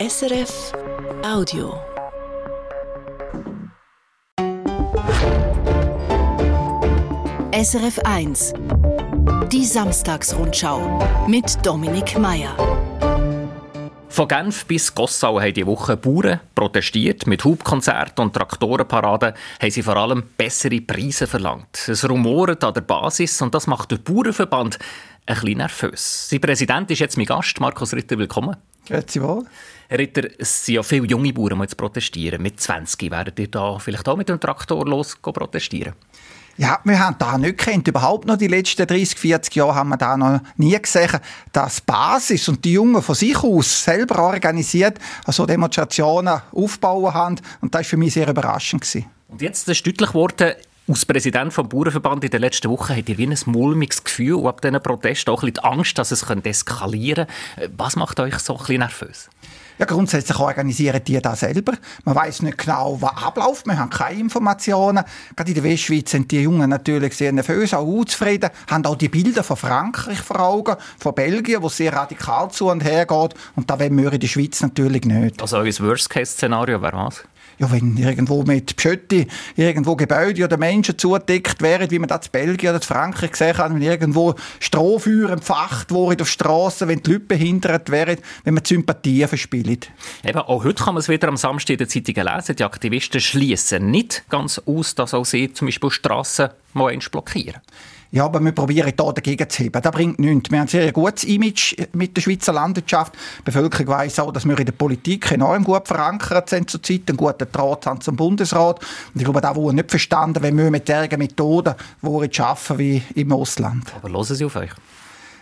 SRF Audio. SRF 1. Die Samstagsrundschau mit Dominik Mayer. Von Genf bis Gossau haben die Woche Bauern protestiert. Mit Hubkonzerten und Traktorenparaden haben sie vor allem bessere Preise verlangt. Es rumort an der Basis und das macht der Bauernverband ein bisschen nervös. Sein Präsident ist jetzt mein Gast, Markus Ritter. Willkommen. Grüezi wohl. Herr Ritter, es sind ja viele junge Bauern, die jetzt protestieren. Mit 20 werdet ihr da vielleicht auch mit dem Traktor los protestieren? Ja, wir haben da nicht gekannt. Überhaupt noch die letzten 30, 40 Jahre haben wir da noch nie gesehen, dass Basis und die Jungen von sich aus selber organisiert also Demonstrationen aufbauen haben. Und das war für mich sehr überraschend. Gewesen. Und jetzt ist deutlich geworden, als Präsident des Bauernverband in den letzten Wochen hat ihr wie ein mulmiges Gefühl und ab diesen Protesten auch ein bisschen die Angst, dass es eskalieren könnte. Was macht euch so ein bisschen nervös? Ja, grundsätzlich organisieren die das selber. Man weiß nicht genau, was abläuft. Wir haben keine Informationen. Gerade in der Westschweiz sind die Jungen natürlich sehr nervös, auch unzufrieden, haben auch die Bilder von Frankreich vor Augen, von Belgien, wo sehr radikal zu und her geht. Und da wollen wir in der Schweiz natürlich nicht. Also euer Worst-Case-Szenario wäre was? Ja, wenn irgendwo mit Pschötti irgendwo Gebäude oder Menschen zudeckt wären, wie man das in Belgien oder in Frankreich gesehen hat, wenn irgendwo Strohfeuer empfacht worden auf Straßen, wenn die Leute behindert wären, wenn man die Sympathie verspielt. Eben, auch heute kann man es wieder am Samstag in der Zeitung lesen. Die Aktivisten schließen nicht ganz aus, dass auch sie zum Beispiel Strassen mal blockieren. Ja, aber wir probieren hier dagegen zu heben. Das bringt nichts. Wir haben ein sehr gutes Image mit der Schweizer Landwirtschaft. Die Bevölkerung weiss auch, dass wir in der Politik enorm gut verankert sind zurzeit, einen guten Draht haben zum Bundesrat. Und ich glaube, da wurde nicht verstanden, wenn wir mit dergen Methoden arbeiten wie im Ausland. Aber hören Sie auf euch.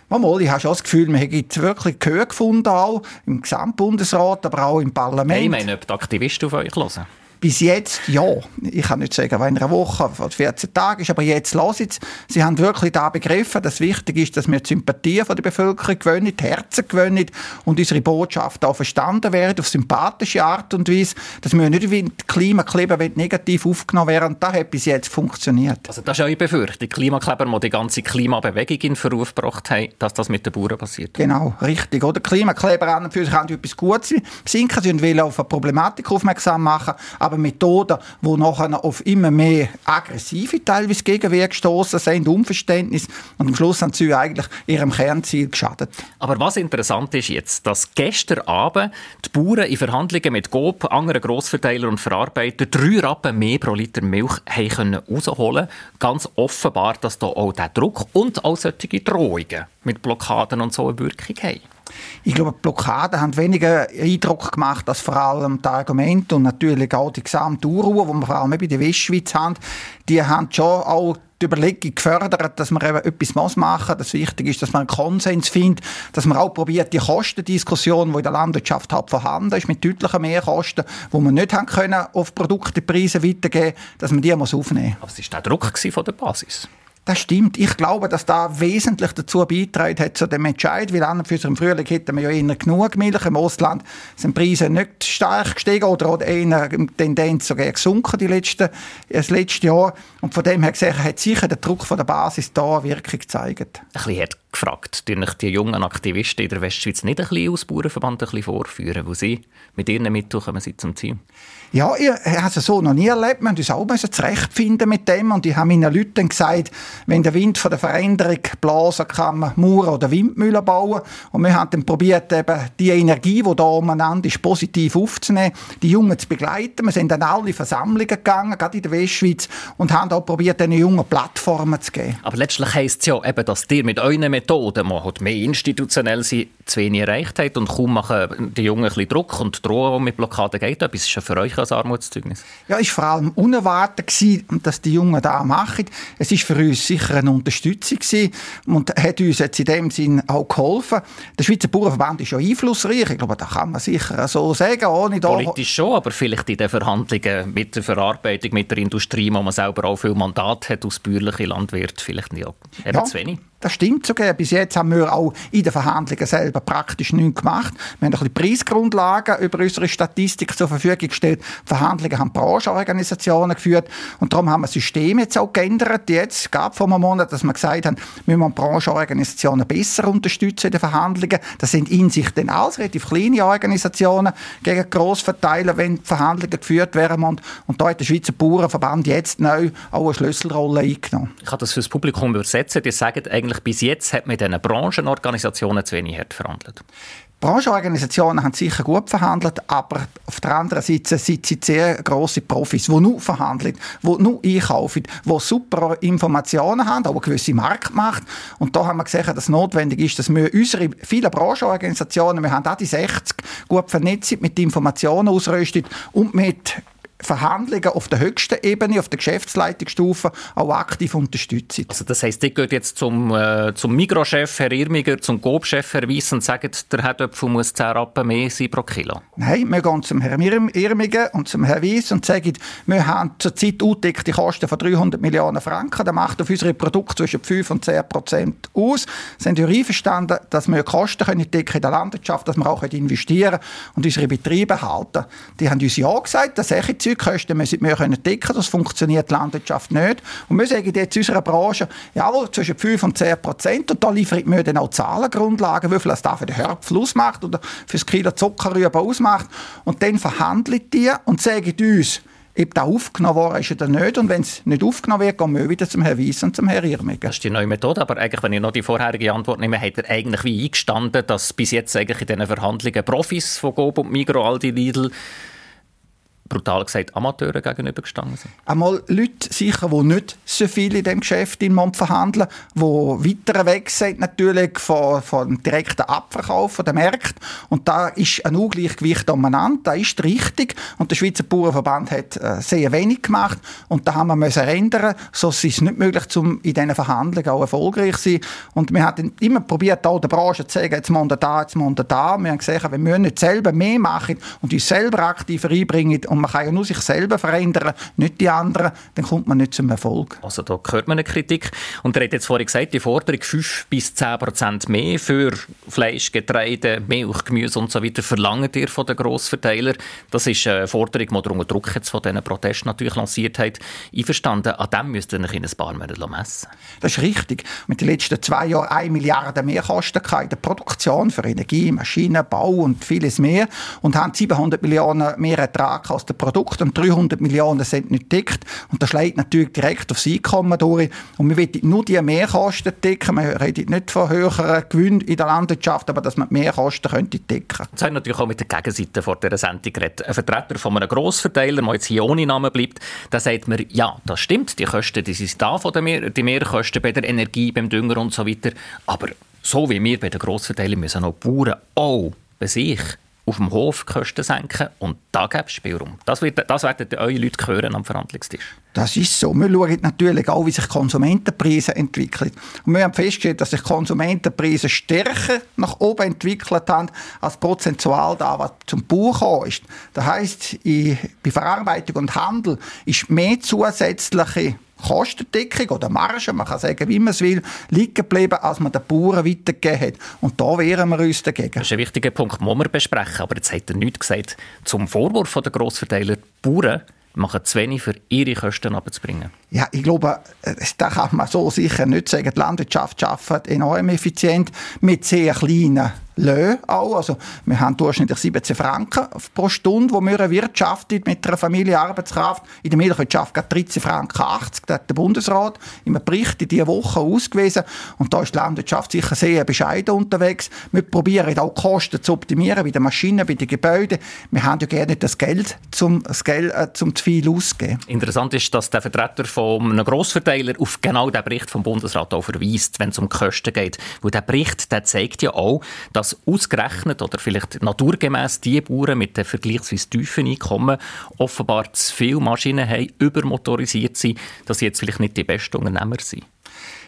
Mal, ich habe schon das Gefühl, wir haben wirklich Gehör gefunden, auch im Gesamtbundesrat, aber auch im Parlament. Nein, ich meine, ob die Aktivisten auf euch hören. Bis jetzt ja. Ich kann nicht sagen, wann in einer Woche oder 14 Tagen ist, aber jetzt los jetzt. Sie haben wirklich da begriffen, dass wichtig ist, dass wir die Sympathie von der Bevölkerung gewinnen, die Herzen gewinnen und unsere Botschaft auch verstanden werden auf sympathische Art und Weise, dass wir nicht wie Klimakleber negativ aufgenommen werden. Und das hat bis jetzt funktioniert. Also das ist eure Befürchtung. Die Klimakleber, die die ganze Klimabewegung in Verruf gebracht haben, dass das mit den Bauern passiert. Genau, richtig. Oder Klimakleber an und für sich haben etwas Gutes sinken. Sie wollen auf eine Problematik aufmerksam machen, aber Methoden, die nachher auf immer mehr aggressive teilweise Gegenwehr sind, Unverständnis und am Schluss haben sie eigentlich ihrem Kernziel geschadet. Aber was interessant ist jetzt, dass gestern Abend die Bauern in Verhandlungen mit GOP, anderen Grossverteilern und Verarbeitern drei Rappen mehr pro Liter Milch haben können rausholen Ganz offenbar, dass da auch der Druck und auch solche Drohungen mit Blockaden und so eine Wirkung haben. Ich glaube, die Blockaden haben weniger Eindruck gemacht als vor allem die Argumente und natürlich auch die gesamte Unruhe, die wir vor allem bei der Westschweiz haben. Die haben schon auch die Überlegung gefördert, dass man eben etwas machen muss. Das wichtig ist, dass man einen Konsens findet, dass man auch probiert, die Kostendiskussion, die in der Landwirtschaft halt vorhanden ist, mit deutlichen Mehrkosten, die man nicht haben können, auf Produktepreise weitergeben, dass man die muss aufnehmen muss. Aber es war der Druck von der Basis. Das stimmt. Ich glaube, dass da wesentlich dazu beitragen hat zu dem Entscheid, weil an für im Frühling hätten wir ja eher genug Milch. Im Ausland sind die Preise nicht stark gestiegen oder eher in Tendenz sogar gesunken die letzten, das letzte Jahr. Und von dem her gesehen hat sicher der Druck von der Basis da Wirkung gezeigt. Ein bisschen hart gefragt, tun die jungen Aktivisten in der Westschweiz nicht ein bisschen aus Bauernverband ein bisschen vorführen, wo sie mit ihren Mitteln kommen sie zum Ziel? Ja, ich habe es so noch nie erlebt. Wir mussten uns auch zurechtfinden mit dem. Und ich habe meinen Leuten gesagt, wenn der Wind von der Veränderung blasen kann man Mauern oder Windmühlen bauen. Und wir haben dann probiert, eben die Energie, die da umeinander ist, positiv aufzunehmen, die Jungen zu begleiten. Wir sind dann alle Versammlungen gegangen, gerade in der Westschweiz, und haben auch probiert, den Jungen Plattformen zu geben. Aber letztlich heisst es ja eben, dass ihr mit euren Methoden, die halt mehr institutionell sind, zu wenig erreicht habt und kaum machen die Jungen ein bisschen Druck und drohen mit Blockaden geht etwas. Ist ja für euch ein Armutszeugnis? Ja, es war vor allem unerwartet, gewesen, dass die Jungen das machen. Es war für uns sicher eine Unterstützung gewesen und hat uns jetzt in dem Sinn auch geholfen. Der Schweizer Bauernverband ist ja einflussreich. Ich glaube, das kann man sicher so sagen. Ohne Politisch schon, aber vielleicht in den Verhandlungen mit der Verarbeitung, mit der Industrie, wo man selber auch viel Mandat hat aus bäuerlichen Landwirt, vielleicht nicht, eben ja. zu wenig. das stimmt sogar. Bis jetzt haben wir auch in den Verhandlungen selber praktisch nichts gemacht. Wir haben ein bisschen Preisgrundlagen über unsere Statistik zur Verfügung gestellt. Die Verhandlungen haben Branchenorganisationen geführt und darum haben wir das System jetzt auch geändert. Jetzt gab vor einem Monat, dass wir gesagt haben, wir müssen Branchenorganisationen besser unterstützen in den Verhandlungen. Das sind in sich dann alles relativ kleine Organisationen gegen Grossverteiler, wenn Verhandlungen geführt werden. Und, und da hat der Schweizer Bauernverband jetzt neu auch eine Schlüsselrolle eingenommen. Ich kann das für das Publikum übersetzen. Die sagen eigentlich, bis jetzt hat man diesen Branchenorganisationen zu wenig hart verhandelt. Branchenorganisationen haben sicher gut verhandelt, aber auf der anderen Seite sind sie sehr grosse Profis, die nur verhandeln, die nur einkaufen, die super Informationen haben, aber gewisse Marktmacht. Und da haben wir gesehen, dass es notwendig ist, dass wir unsere vielen Branchenorganisationen, wir haben auch die 60, gut vernetzt mit Informationen ausrüstet und mit Verhandlungen auf der höchsten Ebene, auf der Geschäftsleitungsstufe, auch aktiv unterstützen. Also das heisst, ihr geht jetzt zum, äh, zum Mikrochef, Herr Irmiger, zum Coop-Chef, Herr Weiss, und sagt, der Herdöpfel muss 10 Rappen mehr sein pro Kilo? Nein, wir gehen zum Herrn Irmiger und zum Herrn Weiss und sagen, wir haben zurzeit ausgedeckte Kosten von 300 Millionen Franken. Das macht auf unsere Produkte zwischen 5 und 10 Prozent aus. Sind wir einverstanden, dass wir Kosten können decken in der Landwirtschaft, dass wir auch investieren können und unsere Betriebe halten. Die haben uns ja gesagt, dass solche Zeugkosten müssen wir können decken Das funktioniert die Landwirtschaft nicht. Und wir sagen jetzt unserer Branche, jawohl, zwischen 5 und 10 Prozent. Und da liefern wir dann auch Zahlengrundlagen, wie viel das da für den Hörpfel ausmacht oder für das Kilo Zuckerrübe ausmacht. Und dann verhandeln die und sagen uns, ob das aufgenommen worden ist oder nicht. Und wenn es nicht aufgenommen wird, gehen wir wieder zum Herrn Weiss und zum Herrn Irmiger. Das ist die neue Methode, aber eigentlich, wenn ich noch die vorherige Antwort nehme, hat er eigentlich wie eingestanden, dass bis jetzt eigentlich in diesen Verhandlungen Profis von Gob und Migro, Aldi, Lidl brutal gesagt Amateuren gegenübergestanden sind? Einmal Leute sicher, die nicht so viel in diesem Geschäft in Mond verhandeln, die weiter weg sind natürlich von, von direkten Abverkauf von den Märkten. Und da ist ein Ungleichgewicht dominant, das ist richtig. Und der Schweizer Bauernverband hat äh, sehr wenig gemacht. Und da haben wir ändern, sonst ist es nicht möglich, um in diesen Verhandlungen auch erfolgreich zu sein. Und wir haben immer probiert, auch der Branche zu sagen, jetzt muss da, jetzt muss da. Wir haben gesagt, wir müssen nicht selber mehr machen und uns selber aktiver einbringen und man kann ja nur sich selber verändern, nicht die anderen, dann kommt man nicht zum Erfolg. Also da hört man eine Kritik. Und er hat jetzt vorhin gesagt, die Forderung 5 bis 10 Prozent mehr für Fleisch, Getreide, Milch, Gemüse und so weiter verlangt ihr von den Grossverteilern. Das ist eine Forderung, die unter Druck jetzt von diesen Protesten natürlich lanciert hat. Einverstanden, an dem müsst ihr euch in ein paar Monaten messen. Das ist richtig. Mit den letzten zwei Jahren 1 Milliarde mehr Kosten in der Produktion für Energie, Maschinen, Bau und vieles mehr und haben 700 Millionen mehr Ertrag aus der Produkt und 300 Millionen sind nicht deckt. Und das schlägt natürlich direkt aufs Einkommen durch. Und wir wollen nur die Mehrkosten decken. Wir reden nicht von höheren Gewinnen in der Landwirtschaft, aber dass man Mehrkosten könnte decken Das haben natürlich auch mit der Gegenseite vor dieser Sendung geredet. Ein Vertreter von einem Grossverteiler, der jetzt hier ohne Namen bleibt, der sagt mir, ja, das stimmt, die Kosten die sind da, von Mehr die Mehrkosten bei der Energie, beim Dünger und so weiter. Aber so wie wir bei den Grossverteilern müssen auch Bauern auch bei sich auf dem Hof Kosten senken und da gibt es Spielraum. Das, wird, das werden eure Leute hören am Verhandlungstisch. Das ist so. Wir schauen natürlich auch, wie sich Konsumentenpreise entwickeln. Und wir haben festgestellt, dass sich Konsumentenpreise stärker nach oben entwickelt haben, als prozentual da, was zum gekommen ist. Das heisst, bei Verarbeitung und Handel ist mehr zusätzliche Kostendeckung oder Marge, man kann sagen, wie man es will, liegen geblieben, als man den Bauern weitergegeben hat. Und da wehren wir uns dagegen. Das ist ein wichtiger Punkt, den wir besprechen. Aber jetzt hat er nichts gesagt zum Vorwurf der Grossverteiler. Bauern machen zu wenig, für ihre Kosten abzubringen. Ja, ich glaube, äh, das kann man so sicher nicht sagen. Die Landwirtschaft arbeitet enorm effizient mit sehr kleinen Löhne auch. Also, wir haben durchschnittlich 17 Franken pro Stunde, die wir erwirtschaftet mit einer Familienarbeitskraft. In der Milchwirtschaft geht 13 Franken 80. Das hat der Bundesrat einem Bericht in dieser Woche ausgewiesen. Und da ist die Landwirtschaft sicher sehr bescheiden unterwegs. Wir probieren auch die Kosten zu optimieren bei den Maschinen, bei den Gebäuden. Wir haben ja gerne das Geld, zum, das Geld, äh, zum zu viel auszugeben. Interessant ist, dass der Vertreter von einem Grossverteiler auf genau den Bericht vom Bundesrat auch verweist, wenn es um Kosten geht. Weil der Bericht der zeigt ja auch, dass dass ausgerechnet oder vielleicht naturgemäß die Bauern mit den vergleichsweise tiefen Einkommen offenbar zu viele Maschinen haben, übermotorisiert sind, dass sie jetzt vielleicht nicht die besten Unternehmer sind?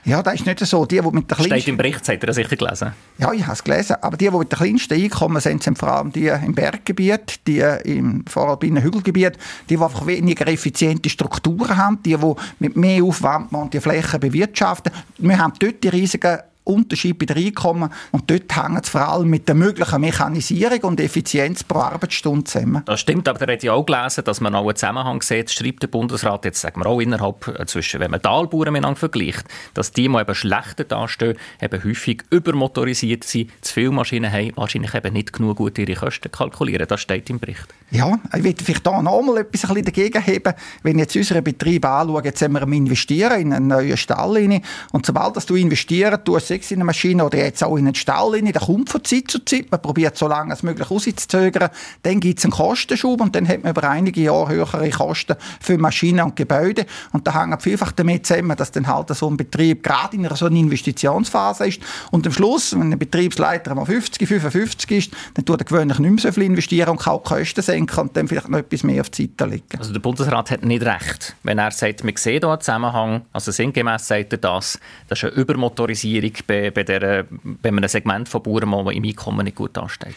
Ja, das ist nicht so. Die, die mit der Steht im Bericht, habt ihr das sicher gelesen? Ja, ich habe es gelesen. Aber die, die mit den kleinsten Einkommen sind, sind vor allem die im Berggebiet, die im Voralpinen Hügelgebiet, die, die einfach weniger effiziente Strukturen haben, die, die mit mehr Aufwand die Flächen bewirtschaften. Wir haben dort die riesigen Unterschied bei den Einkommen. Und dort hängt es vor allem mit der möglichen Mechanisierung und Effizienz pro Arbeitsstunde zusammen. Das stimmt, aber da hat ja auch gelesen, dass man auch einen Zusammenhang sieht, schreibt der Bundesrat, jetzt sagen wir auch innerhalb, äh, zwischen, wenn man Talbauern miteinander vergleicht, dass die, die eben schlechter dastehen, eben häufig übermotorisiert sind, zu viele Maschinen haben, wahrscheinlich eben nicht genug gut ihre Kosten kalkulieren. Das steht im Bericht. Ja, ich will vielleicht hier noch mal etwas ein bisschen dagegen heben. Wenn ich jetzt unseren Betrieb anschaue, jetzt sind wir am Investieren in einen neuen Stall rein. Und sobald dass du investieren tust, sechs in eine Maschine oder jetzt auch in einen Stall rein, der kommt von Zeit zu Zeit. Man probiert so lange als möglich auszuzögern. Dann gibt es einen Kostenschub und dann hat man über einige Jahre höhere Kosten für Maschinen und Gebäude. Und da hängt vielfach damit zusammen, dass dann halt so ein Betrieb gerade in einer so einer Investitionsphase ist. Und am Schluss, wenn ein Betriebsleiter mal 50, 55 ist, dann tut er gewöhnlich nicht mehr so viel investieren und kann auch Kosten senken und dann vielleicht noch etwas mehr auf die Seite legen. Also der Bundesrat hat nicht recht, wenn er sagt, wir sehen hier einen Zusammenhang, also sinngemäß sagt er das, das ist eine Übermotorisierung bei, bei, der, bei einem Segment von Bauern, das im Einkommen nicht gut ansteht?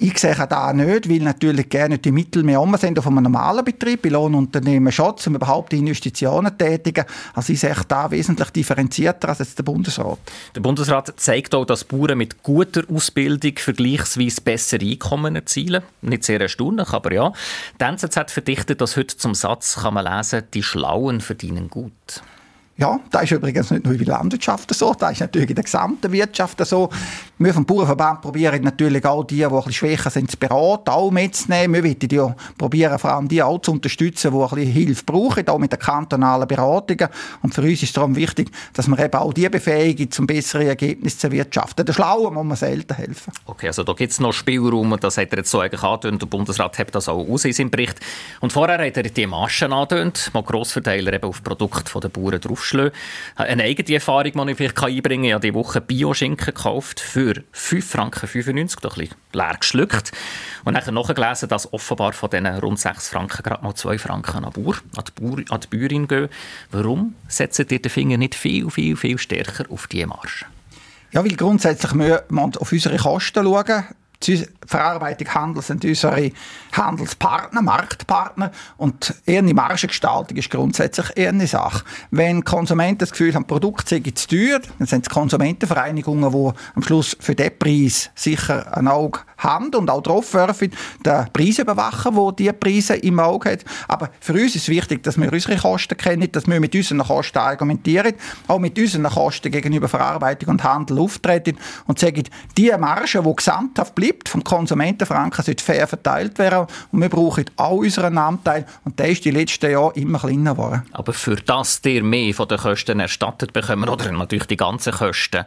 Ich sehe das nicht, weil natürlich gerne die Mittel mehr um sind auf einem normalen Betrieb, bei Lohnunternehmen schon, um überhaupt die Investitionen zu tätigen. Also ich sehe da wesentlich differenzierter als jetzt der Bundesrat. Der Bundesrat zeigt auch, dass Bauern mit guter Ausbildung vergleichsweise bessere Einkommen erzielen. Nicht sehr erstaunlich, aber ja. Die NZZ verdichtet das heute zum Satz, kann man lesen, die Schlauen verdienen gut. Ja, das ist übrigens nicht nur in der Landwirtschaft so, das ist natürlich in der gesamten Wirtschaft so. Wir vom Bauernverband probieren natürlich auch die, die ein bisschen schwächer sind, zu beraten, auch mitzunehmen. Wir wollen ja probieren, vor allem die auch zu unterstützen, die ein bisschen Hilfe brauchen, auch mit den kantonalen Beratungen. Und für uns ist es darum wichtig, dass wir eben auch die befähigen, zum besseren Ergebnis zu erwirtschaften. Der Schlauen muss man selten helfen. Okay, also da gibt es noch Spielraum, das hat er jetzt so eigentlich angedeutet. Der Bundesrat hat das auch aus in seinem Bericht. Und vorher hat er die Maschen angedeutet, wo Grossverteiler eben auf Produkte der Bauern drauf aufschlagen. Eine eigene Erfahrung, die ich vielleicht einbringen kann. Ich habe diese Woche Bio-Schinken gekauft für 5,95 Franken, doch ein bisschen leer geschluckt. Und dann nachgelesen, dass offenbar von diesen rund 6 Franken gerade mal 2 Franken an, Bauer, an, die Bauer, an die Bäuerin gehen. Warum setzen ihr den Finger nicht viel, viel, viel stärker auf diese Marge? Ja, weil grundsätzlich müssen wir auf unsere Kosten schauen. Verarbeitung Handel sind unsere Handelspartner, Marktpartner und eine Margengestaltung ist grundsätzlich eine Sache. Wenn Konsumenten das Gefühl haben, Produkt sei zu teuer, dann sind es Konsumentenvereinigungen, die am Schluss für diesen Preis sicher ein Auge haben und auch drauf werfen, den Preis überwachen, wo die Preise im Auge hat. Aber für uns ist wichtig, dass wir unsere Kosten kennen, dass wir mit unseren Kosten argumentieren, auch mit unseren Kosten gegenüber Verarbeitung und Handel auftreten und sagen, die Marge, die gesamthaft bleibt vom Konsumentenfranken, sollte fair verteilt werden und wir brauchen auch unseren Anteil und der ist die letzten Jahre immer kleiner geworden. Aber für das ihr mehr von den Kosten erstattet bekommen oder natürlich die ganzen Kosten,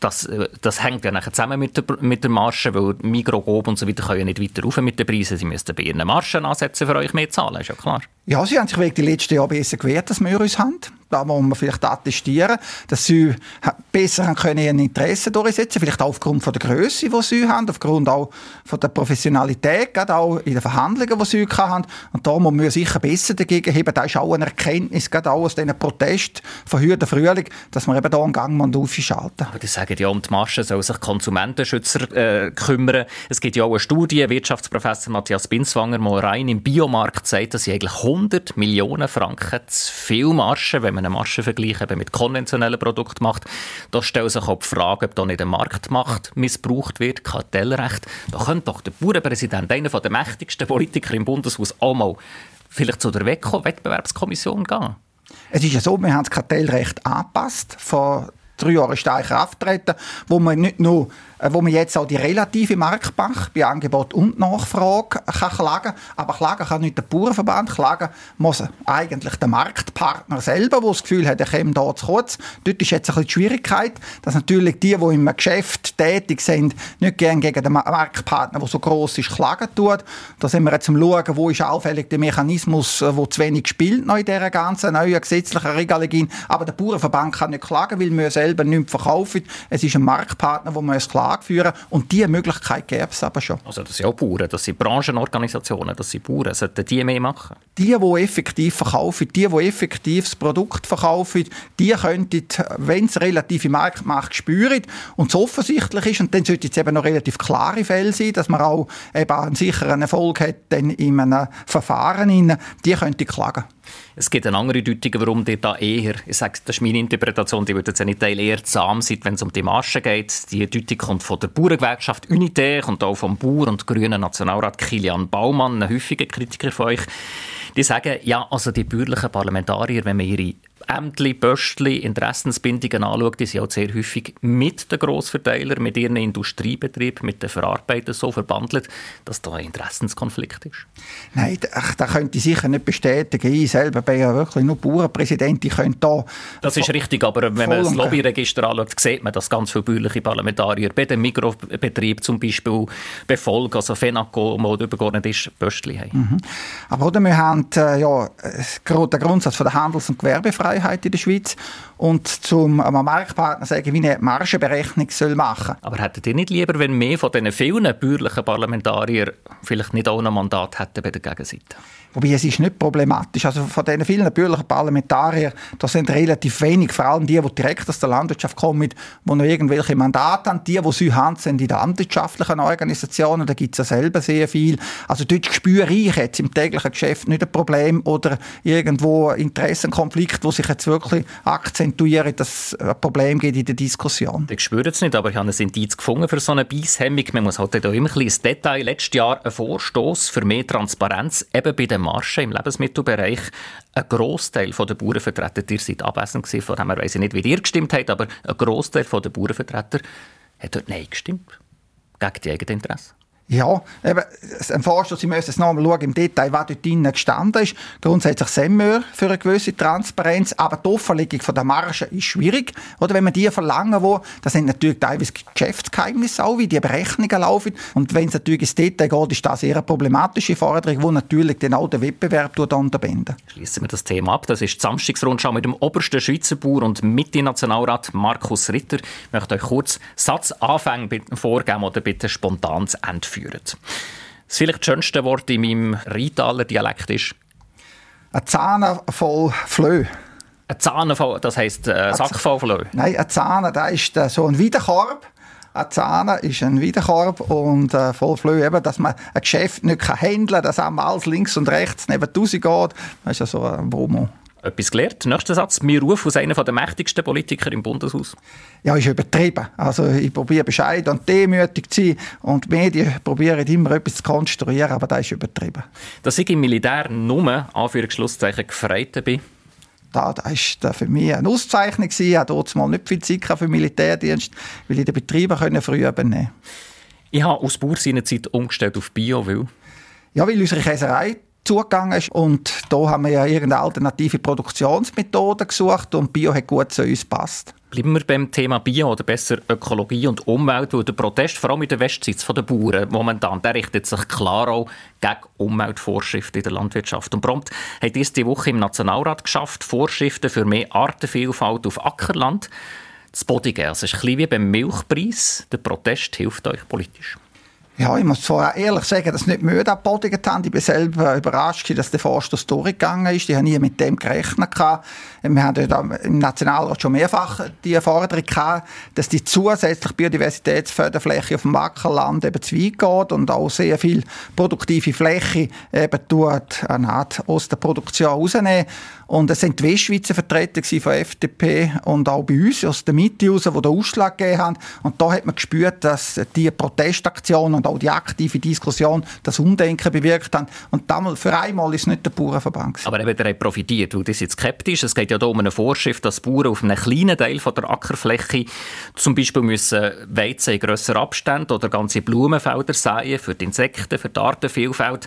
das, äh, das hängt ja nachher zusammen mit der, mit der Marge, weil Migro, Gob und so weiter können ja nicht weiter rauf mit den Preisen. Sie müssen bei ihren Margen ansetzen, für euch mehr zahlen, ist ja klar. Ja, sie haben sich wegen die letzten Jahre besser gewehrt, als wir uns haben. Da muss man vielleicht attestieren, dass sie besser können ihren Interessen durchsetzen vielleicht auch aufgrund von der Größe, die sie haben, aufgrund auch von der Professionalität, gerade auch in den Verhandlungen, die sie haben. Und da muss man sicher besser dagegen haben. Das ist auch eine Erkenntnis, gerade auch aus diesen Protesten von heute Frühling, dass man eben da einen Gang aufschalten Aber die sagen ja, um die Masche soll sich Konsumentenschützer äh, kümmern. Es gibt ja auch eine Studie, Wirtschaftsprofessor Matthias Binswanger mal rein im Biomarkt sagt, dass sie eigentlich 100 Millionen Franken zu viel Marge, wenn man eine Maschenvergleich eben mit konventionellen Produkten macht. Da stellt sich auch die Frage, ob da nicht eine Marktmacht missbraucht wird, Kartellrecht. Da könnte doch der Bauernpräsident, einer der mächtigsten Politiker im Bundeshaus, auch mal vielleicht zu der WECO, Wettbewerbskommission gehen. Es ist ja so, wir haben das Kartellrecht angepasst. Vor drei Jahren ist in Kraft wo man nicht nur wo man jetzt auch die relative Marktmacht bei Angebot und Nachfrage kann klagen Aber klagen kann nicht der Bauernverband, klagen muss eigentlich der Marktpartner selber, der das Gefühl hat, er käme da zu kurz. Dort ist jetzt ein die Schwierigkeit, dass natürlich die, die im Geschäft tätig sind, nicht gerne gegen den Marktpartner, der so gross ist, klagen tut. Da sind wir jetzt am schauen, wo ist allfällig der Mechanismus, der äh, zu wenig spielt noch in dieser ganzen neuen gesetzlichen Regelung. Aber der Bauernverband kann nicht klagen, weil wir selber nichts verkaufen. Es ist ein Marktpartner, wo man es klagen Tage führen. Und diese Möglichkeit gäbe es aber schon. Also das sind auch Bauern, das sind Branchenorganisationen, das sind Bauern. Sollten die mehr machen? Die, die effektiv verkaufen, die, die effektiv das Produkt verkaufen, die könnten, wenn es relativ im Markt macht, spüren und es offensichtlich ist, und dann sollte es eben noch relativ klare Fälle sein, dass man auch eben einen sicheren Erfolg hat dann in einem Verfahren, die könnte klagen. Es gibt eine andere Deutung, warum die da eher, ich sage, das ist meine Interpretation, die wird jetzt nicht Teil eher zahm sein, wenn es um die Marschen geht. Die Deutung kommt von der Bauerngewerkschaft Unité und auch vom Bauer und grünen Nationalrat Kilian Baumann, ein häufiger Kritiker von euch. Die sagen, ja, also die bürgerlichen Parlamentarier, wenn man ihre Ämtli, Böstli, Interessensbindungen anschaut, die sind auch sehr häufig mit den Grossverteilern, mit ihren Industriebetrieben, mit den Verarbeitern so verbandelt, dass da ein Interessenskonflikt ist. Nein, ach, das könnte ich sicher nicht bestätigen. Ich selber bin ja wirklich nur Bauernpräsident. Ich könnte da das ist richtig, aber wenn man das Lobbyregister anschaut, sieht man, dass ganz viele bäuerliche Parlamentarier bei dem Mikrobetrieb zum Beispiel befolgen, also FENACO, wo übergeordnet ist, Böstli haben. Mhm. Aber oder, wir haben äh, ja, den Grundsatz von der Handels- und Gewerbefreiheit Freiheit in der Schweiz und zum Marktpartner sagen, wie eine Margenberechnung soll machen Aber hättet ihr nicht lieber, wenn mehr von diesen vielen bürgerlichen Parlamentariern vielleicht nicht auch ein Mandat hätten bei der Gegenseite? Wobei es ist nicht problematisch. Also von diesen vielen bürgerlichen Parlamentariern, da sind relativ wenig, vor allem die, die direkt aus der Landwirtschaft kommen, die noch irgendwelche Mandate haben. Die, die haben, sind in den landwirtschaftlichen Organisationen, da gibt es ja selber sehr viel. Also dort spüre ich jetzt im täglichen Geschäft nicht ein Problem oder irgendwo Interessenkonflikt, wo sich jetzt wirklich akzentuieren, dass es ein Problem gibt in der Diskussion. Ich spüre es nicht, aber ich habe ein Indiz gefunden für so eine Beishemmung. Man muss halt da immer ein bisschen Detail. Letztes Jahr ein Vorstoß für mehr Transparenz eben bei den Marschen im Lebensmittelbereich. Ein Großteil der Bauernvertreter, ihr seid abwesend gewesen, von dem her weiss ich nicht, wie ihr gestimmt habt, aber ein Großteil der Bauernvertreter hat dort Nein gestimmt. Gegen die eigenen Interessen. Ja, eben, ein Vorstoß, Sie müssen es nochmal schauen im Detail, was dort drinnen gestanden ist. Grundsätzlich sind wir für eine gewisse Transparenz, aber die Offenlegung der Marge ist schwierig. Oder wenn man die verlangen will, das sind natürlich teilweise Geschäftsgeheimnisse auch, wie die Berechnungen laufen. Und wenn es natürlich ins Detail geht, ist das eher eine problematische Forderung, die natürlich den auch den Wettbewerb unterbinden. Schließen wir das Thema ab. Das ist die Samstagsrundschau mit dem obersten Schweizer Bauer und Mitte-Nationalrat Markus Ritter. Ich möchte euch kurz Satzanfänge vorgeben oder bitte spontan Ende führen. Das vielleicht schönste Wort in meinem Rheintaler Dialekt ist? Ein Zahn voll Flöhe. Ein Zahn voll, das heisst äh, Sack voll Flöhe? Nein, ein Zahn, das ist äh, so ein Wiederkorb. Ein Zahn ist ein Wiederkorb und äh, voll Flöhe, eben, dass man ein Geschäft nicht handeln kann, dass einmal alles links und rechts neben geht. Das ist ja so ein Bromo. Etwas gelernt. Nächster Satz. Wir rufen aus einer der mächtigsten Politiker im Bundeshaus. Ja, ist übertrieben. Also ich probiere bescheiden und demütig zu sein und die Medien probieren immer etwas zu konstruieren, aber das ist übertrieben. Dass ich im Militär nur, Anführungsschlusszeichen, gefreut bin, da, das war für mich eine Auszeichnung. Ich hatte dort mal nicht viel Zeit für den Militärdienst, weil ich den Betrieb früh übernehmen Ich habe aus Bauer Zeit umgestellt auf Bio, weil... Ja, weil unsere Käserei zugegangen ist. Und da haben wir ja irgendeine alternative Produktionsmethode gesucht und Bio hat gut zu uns gepasst. Bleiben wir beim Thema Bio oder besser Ökologie und Umwelt, weil der Protest vor allem in der Westschweiz der Bauern momentan, der richtet sich klar auch gegen Umweltvorschriften in der Landwirtschaft. Und prompt hat es die Woche im Nationalrat geschafft, Vorschriften für mehr Artenvielfalt auf Ackerland zu bodigen. Es ist ein bisschen wie beim Milchpreis. Der Protest hilft euch politisch. Ja, ich muss zwar ehrlich sagen, dass nicht müde abgebodigt haben. Ich bin selber überrascht, dass der Vorstoß durchgegangen ist. Ich habe nie mit dem gerechnet. Wir haben im Nationalrat schon mehrfach die Forderung gehabt, dass die zusätzliche Biodiversitätsförderfläche auf dem Ackerland eben zu weit geht und auch sehr viel produktive Fläche eben tut, aus der Produktion rausnehmen. Und es sind die Westschweizer Vertreter von FDP und auch bei uns aus der Mitte raus, die den Ausschlag gegeben haben. Und da hat man gespürt, dass die Protestaktion und auch die aktive Diskussion das Umdenken bewirkt haben. Und damals, für einmal ist es nicht der Bauernverband. Aber eben, der hat profitiert, weil das jetzt skeptisch. Es geht ja hier um eine Vorschrift, dass Bauern auf einem kleinen Teil von der Ackerfläche zum Beispiel müssen Weizen in grösser Abstand oder ganze Blumenfelder säen für die Insekten, für die Artenvielfalt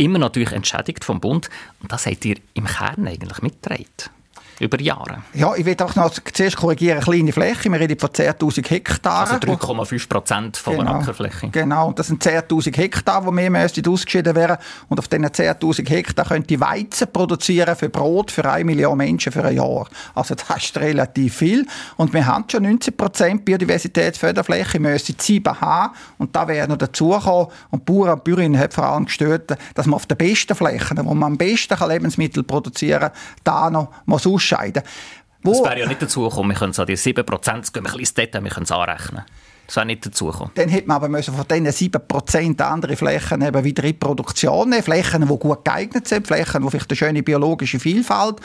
immer natürlich entschädigt vom Bund. Und das habt ihr im Kern eigentlich mitgetragen. Über Jahre. Ja, ich will auch noch zuerst korrigieren, kleine Fläche. Wir reden von 10'000 Hektaren. Also 3,5 Prozent von genau, der Ackerfläche. Genau, das sind 10'000 Hektar, die mehr müssten ausgeschieden werden. Und auf diesen 10'000 Hektar könnte Weizen produzieren für Brot für eine Million Menschen für ein Jahr. Also das ist relativ viel. Und wir haben schon 19 Prozent Biodiversitätsförderfläche, wir müssen 7 haben. Und da wäre noch dazugekommen. Und Bauern und Bäuerinnen haben vor allem gestört, dass man auf den besten Flächen, wo man am besten Lebensmittel produzieren kann, da noch muss ausscheiden muss. Das wäre ja nicht dazugekommen. Wir können so die 7 Prozent, gehen wir ein bisschen Detail, wir können es anrechnen. Das wäre nicht dazugekommen. Dann hätte man aber müssen von diesen 7 Prozent andere Flächen eben wieder in Produktion nehmen. Flächen, die gut geeignet sind, Flächen, die vielleicht eine schöne biologische Vielfalt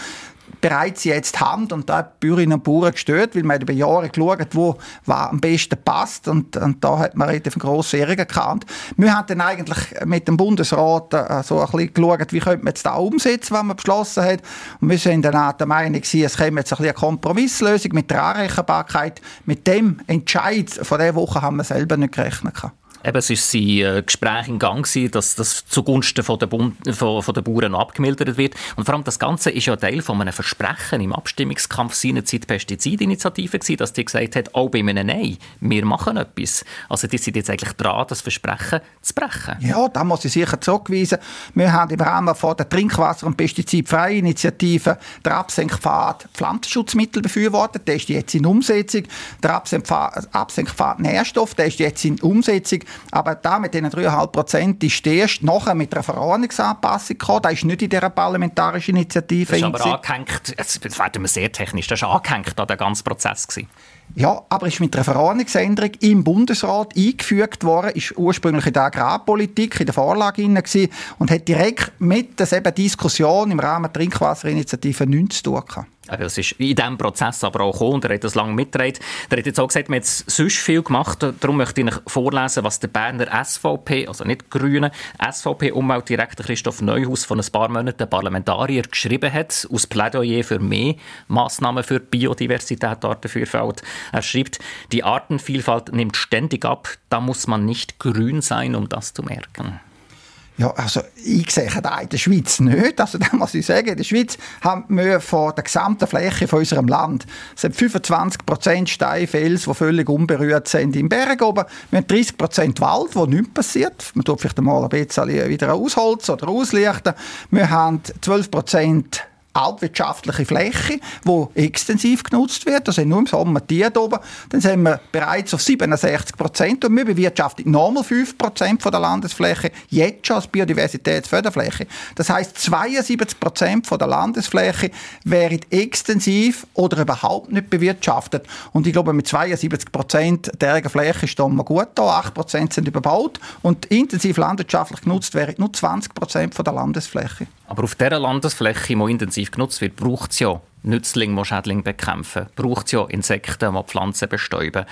bereits jetzt haben und da hat Bäuerinnen und Bauern gestört, weil man über Jahre geschaut, wo was am besten passt und, und da hat man relativ grosse Ärger gekannt. Wir haben dann eigentlich mit dem Bundesrat äh, so ein bisschen geschaut, wie könnte man jetzt da umsetzen, was man beschlossen hat und wir sind dann auch der Meinung, es käme jetzt ein bisschen eine Kompromisslösung mit der Anrechenbarkeit. Mit dem Entscheid von dieser Woche haben wir selber nicht gerechnet. Gehabt. Eben, es war ein äh, Gespräch in Gang, gewesen, dass das zugunsten von der, Bund, von, von der Bauern abgemildert wird. Und vor allem das Ganze ist ja Teil von einem Versprechen im Abstimmungskampf seinerzeit Pestizidinitiative gewesen, dass die gesagt hat, auch bei einem Nein, wir machen etwas. Also die sind jetzt eigentlich dran, das Versprechen zu brechen. Ja, da muss ich sicher zurückweisen. Wir haben im Rahmen von der Trinkwasser- und Pestizidfreie Initiative den Absenkpfad Pflanzenschutzmittel befürwortet. Der ist jetzt in Umsetzung. Der Absenkpfad, Absenkpfad Nährstoff, der ist jetzt in Umsetzung. Aber da mit diesen 3,5 Prozent ist erst nachher mit einer Verordnungsanpassung gekommen. Das ist nicht in dieser parlamentarischen Initiative. Das ist aber angehängt, jetzt werden wir sehr technisch, das war angehängt an den ganzen Prozess. Gewesen. Ja, aber ist mit einer Verordnungsänderung im Bundesrat eingefügt worden, ist ursprünglich in der Agrarpolitik, in der Vorlage gewesen und hat direkt mit der Diskussion im Rahmen der Trinkwasserinitiative nichts zu tun gehabt. Das ist in diesem Prozess aber auch gekommen er hat das lange mitgetragen. Er hat jetzt auch gesagt, wir haben sonst viel gemacht. Darum möchte ich vorlesen, was der Berner SVP, also nicht Grüne, SVP-Umweltdirektor Christoph Neuhaus von ein paar Monaten Parlamentarier geschrieben hat, aus Plädoyer für mehr Massnahmen für Biodiversität, Artenvielfalt. Er schreibt, die Artenvielfalt nimmt ständig ab, da muss man nicht grün sein, um das zu merken. Ja, also ich sehe das in der Schweiz nicht. Also da muss ich sagen, in der Schweiz haben wir von der gesamten Fläche von unserem Land sind 25 Prozent Steinfels, die völlig unberührt sind im Berg oben. Wir haben 30 Prozent Wald, wo nichts passiert. Man tut vielleicht einmal ein bisschen wieder ausholzen oder auslichten. Wir haben 12 Prozent altwirtschaftliche Fläche, die extensiv genutzt wird. Das sind nur im Sommer die oben. Dann sind wir bereits auf 67 Prozent und wir bewirtschaften nochmal 5 Prozent der Landesfläche jetzt schon als Biodiversitätsförderfläche. Das heißt 72 Prozent der Landesfläche wären extensiv oder überhaupt nicht bewirtschaftet. Und ich glaube, mit 72 Prozent der Fläche stehen wir gut da. 8 Prozent sind überbaut und intensiv landwirtschaftlich genutzt wären nur 20 Prozent von der Landesfläche. Aber auf dieser Landesfläche, die intensiv genutzt wird, braucht es ja Nützlinge, die Schädlinge bekämpfen. Braucht es ja Insekten, die Pflanzen bestäuben.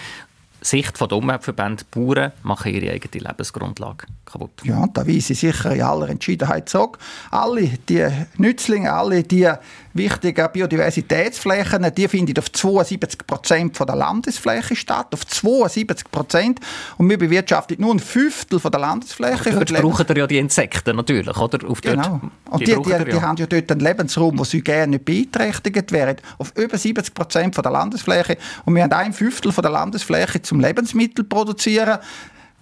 Sicht der Umweltverbände, Bauern machen ihre eigene Lebensgrundlage kaputt. Ja, da weise ich sicher in aller Entschiedenheit zurück. Alle die Nützlinge, alle die wichtigen Biodiversitätsflächen, die finden auf 72 Prozent der Landesfläche statt. Auf 72 Prozent. Und wir bewirtschaften nur ein Fünftel von der Landesfläche. Aber dort brauchen ihr ja die Insekten natürlich, oder? Auf genau. Und die, die, die, die, haben ja dort einen Lebensraum, wo sie gerne nicht beeinträchtigt werden. Auf über 70 Prozent der Landesfläche. Und wir haben ein Fünftel von der Landesfläche zum Lebensmittel produzieren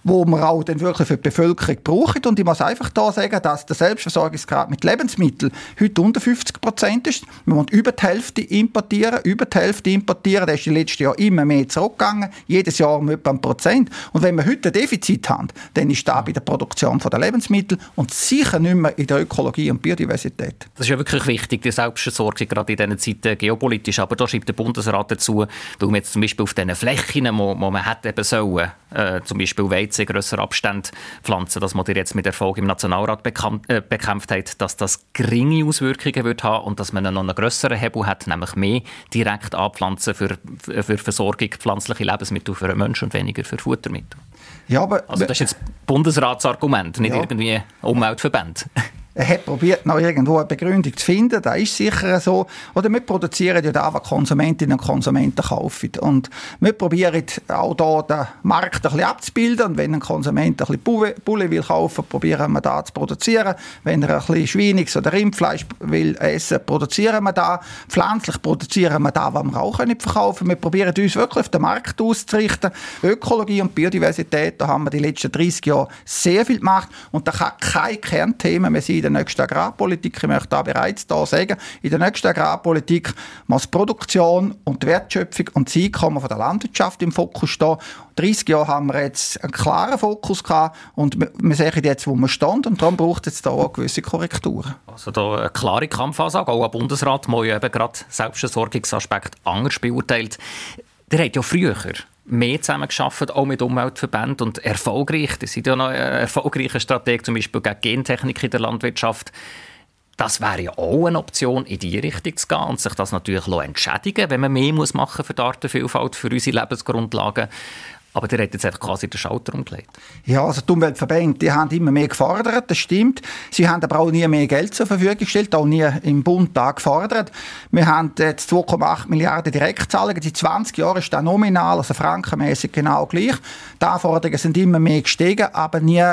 wo man auch dann wirklich für die Bevölkerung braucht. Und ich muss einfach da sagen, dass der Selbstversorgungsgrad mit Lebensmitteln heute unter 50 Prozent ist. Wir wollen über die Hälfte importieren, über die Hälfte importieren. Der ist den letzten Jahren immer mehr zurückgegangen, jedes Jahr um etwa ein Prozent. Und wenn wir heute ein Defizit haben, dann ist das bei der Produktion der Lebensmittel und sicher nicht mehr in der Ökologie und Biodiversität. Das ist ja wirklich wichtig, die Selbstversorgung, gerade in diesen Zeiten geopolitisch. Aber da schreibt der Bundesrat dazu, da wir jetzt zum Beispiel auf diesen Flächen, wo man hätte eben sollen, äh, zum Beispiel Weizen größere Abstände pflanzen, dass man jetzt mit Erfolg im Nationalrat bekämpft, äh, bekämpft hat, dass das geringe Auswirkungen wird haben und dass man noch einen größeren Hebel hat, nämlich mehr direkt anpflanzen für, für Versorgung pflanzliche Lebensmittel für den Menschen und weniger für Futtermittel. Ja, aber, also das ist jetzt Bundesratsargument, nicht ja. irgendwie Umweltverband. Er hat probiert, noch irgendwo eine Begründung zu finden. Das ist sicher so. Oder wir produzieren ja da, was Konsumentinnen und Konsumenten kaufen. Und wir probieren auch da den Markt ein bisschen abzubilden. Und wenn ein Konsument ein bisschen Bulle will kaufen, probieren wir da zu produzieren. Wenn er ein bisschen Schweiniges oder Rindfleisch will essen, produzieren wir da. Pflanzlich produzieren wir da, was wir auch nicht verkaufen. Wir probieren uns wirklich auf den Markt auszurichten. Ökologie und Biodiversität, da haben wir die letzten 30 Jahre sehr viel gemacht. Und da kann kein Kernthema mehr sein in der nächsten Agrarpolitik. Ich möchte da bereits da sagen, in der nächsten Agrarpolitik muss Produktion und die Wertschöpfung und das Einkommen von der Landwirtschaft im Fokus stehen. 30 Jahre haben wir jetzt einen klaren Fokus gehabt und wir sehen jetzt, wo wir stehen und darum braucht es da auch gewisse Korrekturen. Also da eine klare Kampfansage, auch am Bundesrat, der eben gerade Selbstversorgungsaspekt anders beurteilt. Der hat ja früher mehr zusammengearbeitet, auch mit Umweltverbänden und erfolgreich. Das sind ja noch erfolgreiche Strategien, zum Beispiel gegen Gentechnik in der Landwirtschaft. Das wäre ja auch eine Option, in die Richtung zu gehen und sich das natürlich entschädigen wenn man mehr machen muss für die Artenvielfalt, für unsere Lebensgrundlagen. Aber der hat jetzt einfach quasi den Schalter umgelegt. Ja, also die Umweltverbände die haben immer mehr gefordert, das stimmt. Sie haben aber auch nie mehr Geld zur Verfügung gestellt, auch nie im Bund da gefordert. Wir haben jetzt 2,8 Milliarden Direktzahlungen. Die 20 Jahre ist das nominal, also frankenmäßig genau gleich. Die Anforderungen sind immer mehr gestiegen, aber nie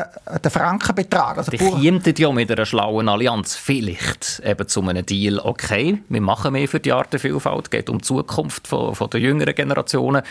der Frankenbetrag. Also die kämen ja mit einer schlauen Allianz vielleicht eben zu einem Deal, okay, wir machen mehr für die Artenvielfalt, geht um die Zukunft von, von der jüngeren Generationen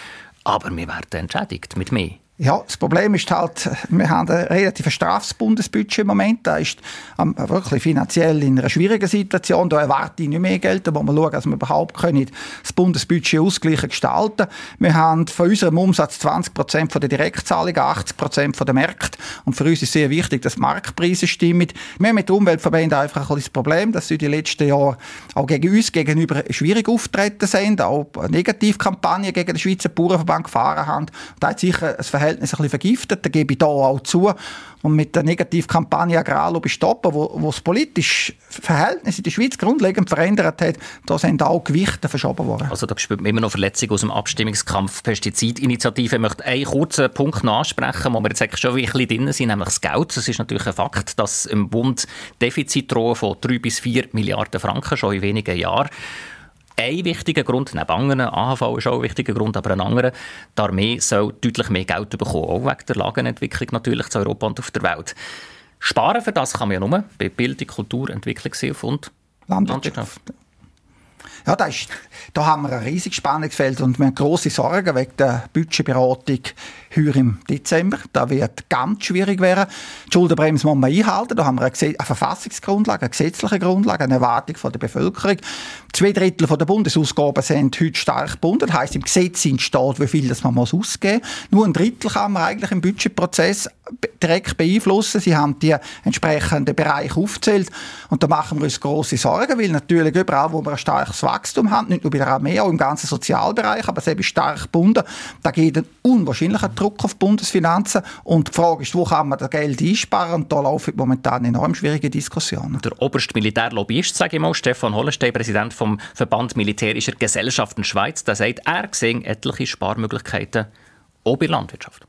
aber wir werden entschädigt mit mehr. Ja, das Problem ist halt, wir haben ein relativ straffes Bundesbudget im Moment. Da ist ähm, wirklich finanziell in einer schwierigen Situation. Da erwarte ich nicht mehr Geld. Da muss man schauen, dass wir überhaupt können das Bundesbudget ausgleichen gestalten Wir haben von unserem Umsatz 20 Prozent von der Direktzahlungen, 80 Prozent von der Märkte. Und für uns ist sehr wichtig, dass Marktpreise stimmen. Wir haben mit den Umweltverbänden einfach ein das Problem, dass sie die letzten Jahre auch gegen uns gegenüber schwierig auftreten sind, auch Negativkampagnen gegen den Schweizer Bauernverband gefahren haben. Da hat sicher ein Verhältnis Verhältnis ein bisschen vergiftet, da gebe ich da auch zu. Und mit der Negativkampagne Agrarlobby stoppen, wo, wo das politische Verhältnis in der Schweiz grundlegend verändert hat, da sind auch Gewichte verschoben worden. Also da spürt man immer noch Verletzungen aus dem Abstimmungskampf Pestizidinitiative. Ich möchte einen kurzen Punkt ansprechen, wo wir jetzt eigentlich schon ein bisschen drin sind, nämlich das Geld. Es ist natürlich ein Fakt, dass im Bund Defizit drohen von 3 bis 4 Milliarden Franken schon in wenigen Jahren ein wichtiger Grund, neben anderen, AHV ist auch ein wichtiger Grund, aber ein anderer, die Armee soll deutlich mehr Geld bekommen, auch wegen der Lagenentwicklung natürlich zu Europa und auf der Welt. Sparen für das kann man ja nur bei Bildung, Kultur, Entwicklungshilfe und Landwirtschaft. Landwirtschaft. Ja, da, ist, da haben wir ein riesiges Spannungsfeld und wir haben grosse Sorgen wegen der Budgetberatung heuer im Dezember. Da wird ganz schwierig werden. Die Schuldenbremse muss man einhalten. Da haben wir eine, eine Verfassungsgrundlage, eine gesetzliche Grundlage, eine Erwartung von der Bevölkerung. Zwei Drittel der Bundesausgaben sind heute stark gebunden. Das heisst, im Gesetz steht, wie viel das man muss ausgeben muss. Nur ein Drittel kann man eigentlich im Budgetprozess direkt beeinflussen. Sie haben die entsprechenden Bereiche aufgezählt. Und da machen wir uns grosse Sorgen, weil natürlich überall, wo wir ein starkes Wachstum haben, nicht nur bei der Armee, auch im ganzen Sozialbereich, aber ist stark gebunden, da geht ein unwahrscheinlicher Druck auf die Bundesfinanzen. Und die Frage ist, wo kann man das Geld einsparen? Und da laufen momentan enorm schwierige Diskussionen. Der oberste Militärlobbyist, sage ich mal, Stefan Hollenstein, Präsident vom Verband Militärischer Gesellschaften Schweiz, der sagt, er sieht etliche Sparmöglichkeiten auch bei der Landwirtschaft.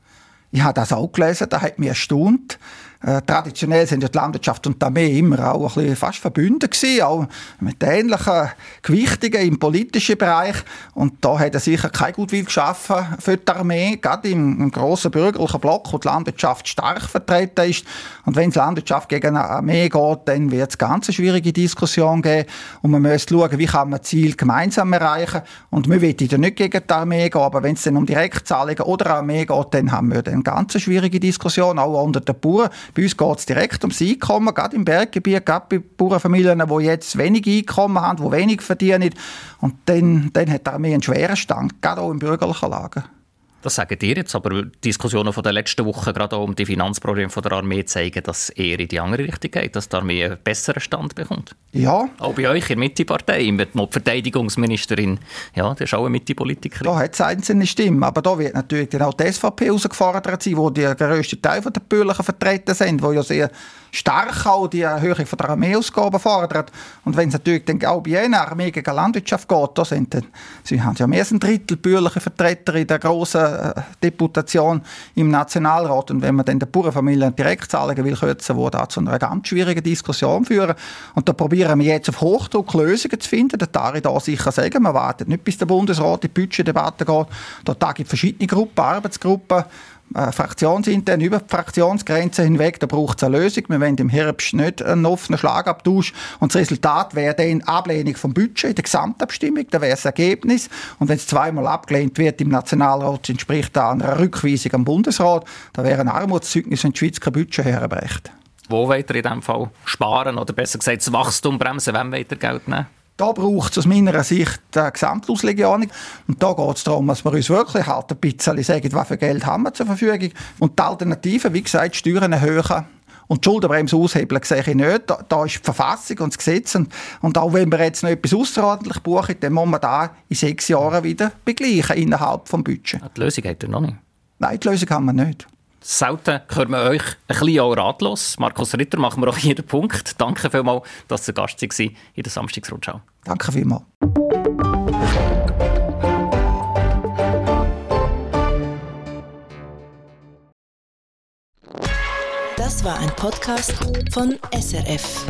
Ich habe das auch gelesen, da hat mich erstaunt. Äh, traditionell sind ja die Landwirtschaft und die Armee immer auch ein bisschen fast verbunden gewesen, auch mit ähnlichen Gewichtungen im politischen Bereich. Und da hat er sicher kein Gutwill geschaffen für die Armee, gerade im, im grossen bürgerlichen Block, wo die Landwirtschaft stark vertreten ist. Und wenn die Landwirtschaft gegen eine Armee geht, dann wird es ganz eine schwierige Diskussion geben. Und man muss schauen, wie kann man Ziel gemeinsam erreichen. Und wir wollen ja nicht gegen die Armee gehen, aber wenn es dann um Direktzahlungen oder Armee geht, dann haben wir eine ganz schwierige Diskussion, auch unter den Bauern. Bei uns geht es direkt ums Einkommen, gerade im Berggebiet, gerade bei Bauernfamilien, die jetzt wenig Einkommen haben, die wenig verdienen. Und dann, dann hat die Armee einen schweren Stand, gerade auch in bürgerlichen Lagen. Das sagen dir jetzt, aber die Diskussionen von der letzten Woche, gerade auch um die Finanzprobleme von der Armee, zeigen, dass es eher in die andere Richtung geht, dass die Armee einen besseren Stand bekommt. Ja. Auch bei euch in der Mitte-Partei, mit der Verteidigungsministerin, ja, das ist auch eine Mitte-Politikerin. Da hat es einzelne Stimmen, aber da wird natürlich dann auch die SVP herausgefordert sein, wo der grösste Teil der Bürgerlichen vertreten sind, wo ja sehr stark auch die Erhöhung der Armeeausgaben fordert. Und wenn es natürlich dann auch bei einer Armee gegen Landwirtschaft geht, da sind dann, sie haben ja mehr als ein Drittel bürgerliche Vertreter in der grossen äh, Deputation im Nationalrat. Und wenn man dann den Bauernfamilien Direktzahlungen will kürzen, wo da zu einer ganz schwierigen Diskussion führen. Und da probieren wir jetzt auf Hochdruck Lösungen zu finden. Der Tari da sicher sagen, man wartet nicht, bis der Bundesrat in die Budgetdebatte geht. Da gibt es verschiedene Gruppen, Arbeitsgruppen, äh, fraktionsintern über die Fraktionsgrenzen hinweg, da braucht es eine Lösung. Wir wollen im Herbst nicht einen offenen Schlagabtausch. Und das Resultat wäre dann Ablehnung vom Budget in der Gesamtabstimmung, da wäre das Ergebnis. Und wenn es zweimal abgelehnt wird im Nationalrat, entspricht da einer Rückweisung am Bundesrat. Da wäre ein Armutszeugnis, wenn die Schweiz kein Budget herbrächt. Wo ihr in diesem Fall sparen oder besser gesagt das Wachstum bremsen? Wem ihr Geld nehmen? Da braucht es aus meiner Sicht eine Gesamtauslegung. Und da geht es darum, dass wir uns wirklich halt ein bisschen sagen, was für Geld haben wir zur Verfügung. Und die Alternative, wie gesagt, Steuern erhöhen und die Schuldenbremse aushebeln, sehe ich nicht. Da, da, ist die Verfassung und das Gesetz. Und, und auch wenn wir jetzt noch etwas außerordentlich buchen, dann muss man da in sechs Jahren wieder begleichen innerhalb des Budgets. Die Lösung hat er noch nicht? Nein, die Lösung haben wir nicht. Selten hören wir euch ein bisschen auch ratlos. Markus Ritter, machen wir auch hier den Punkt. Danke vielmals, dass ihr Gast war in der Samstagsrundschau. Danke vielmals. Das war ein Podcast von SRF.